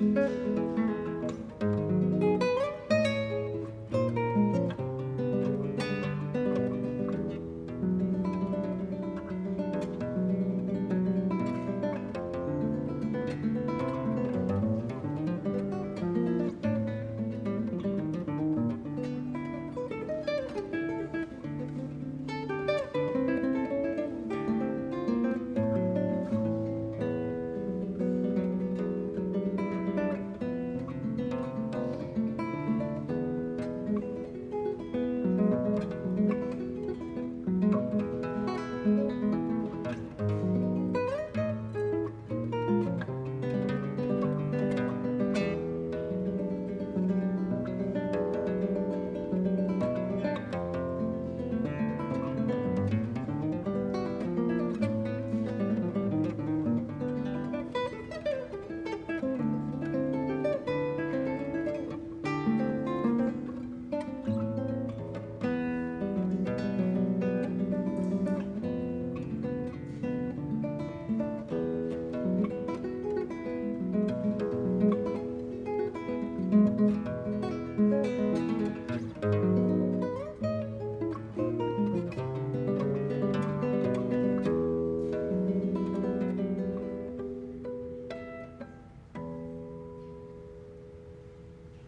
Música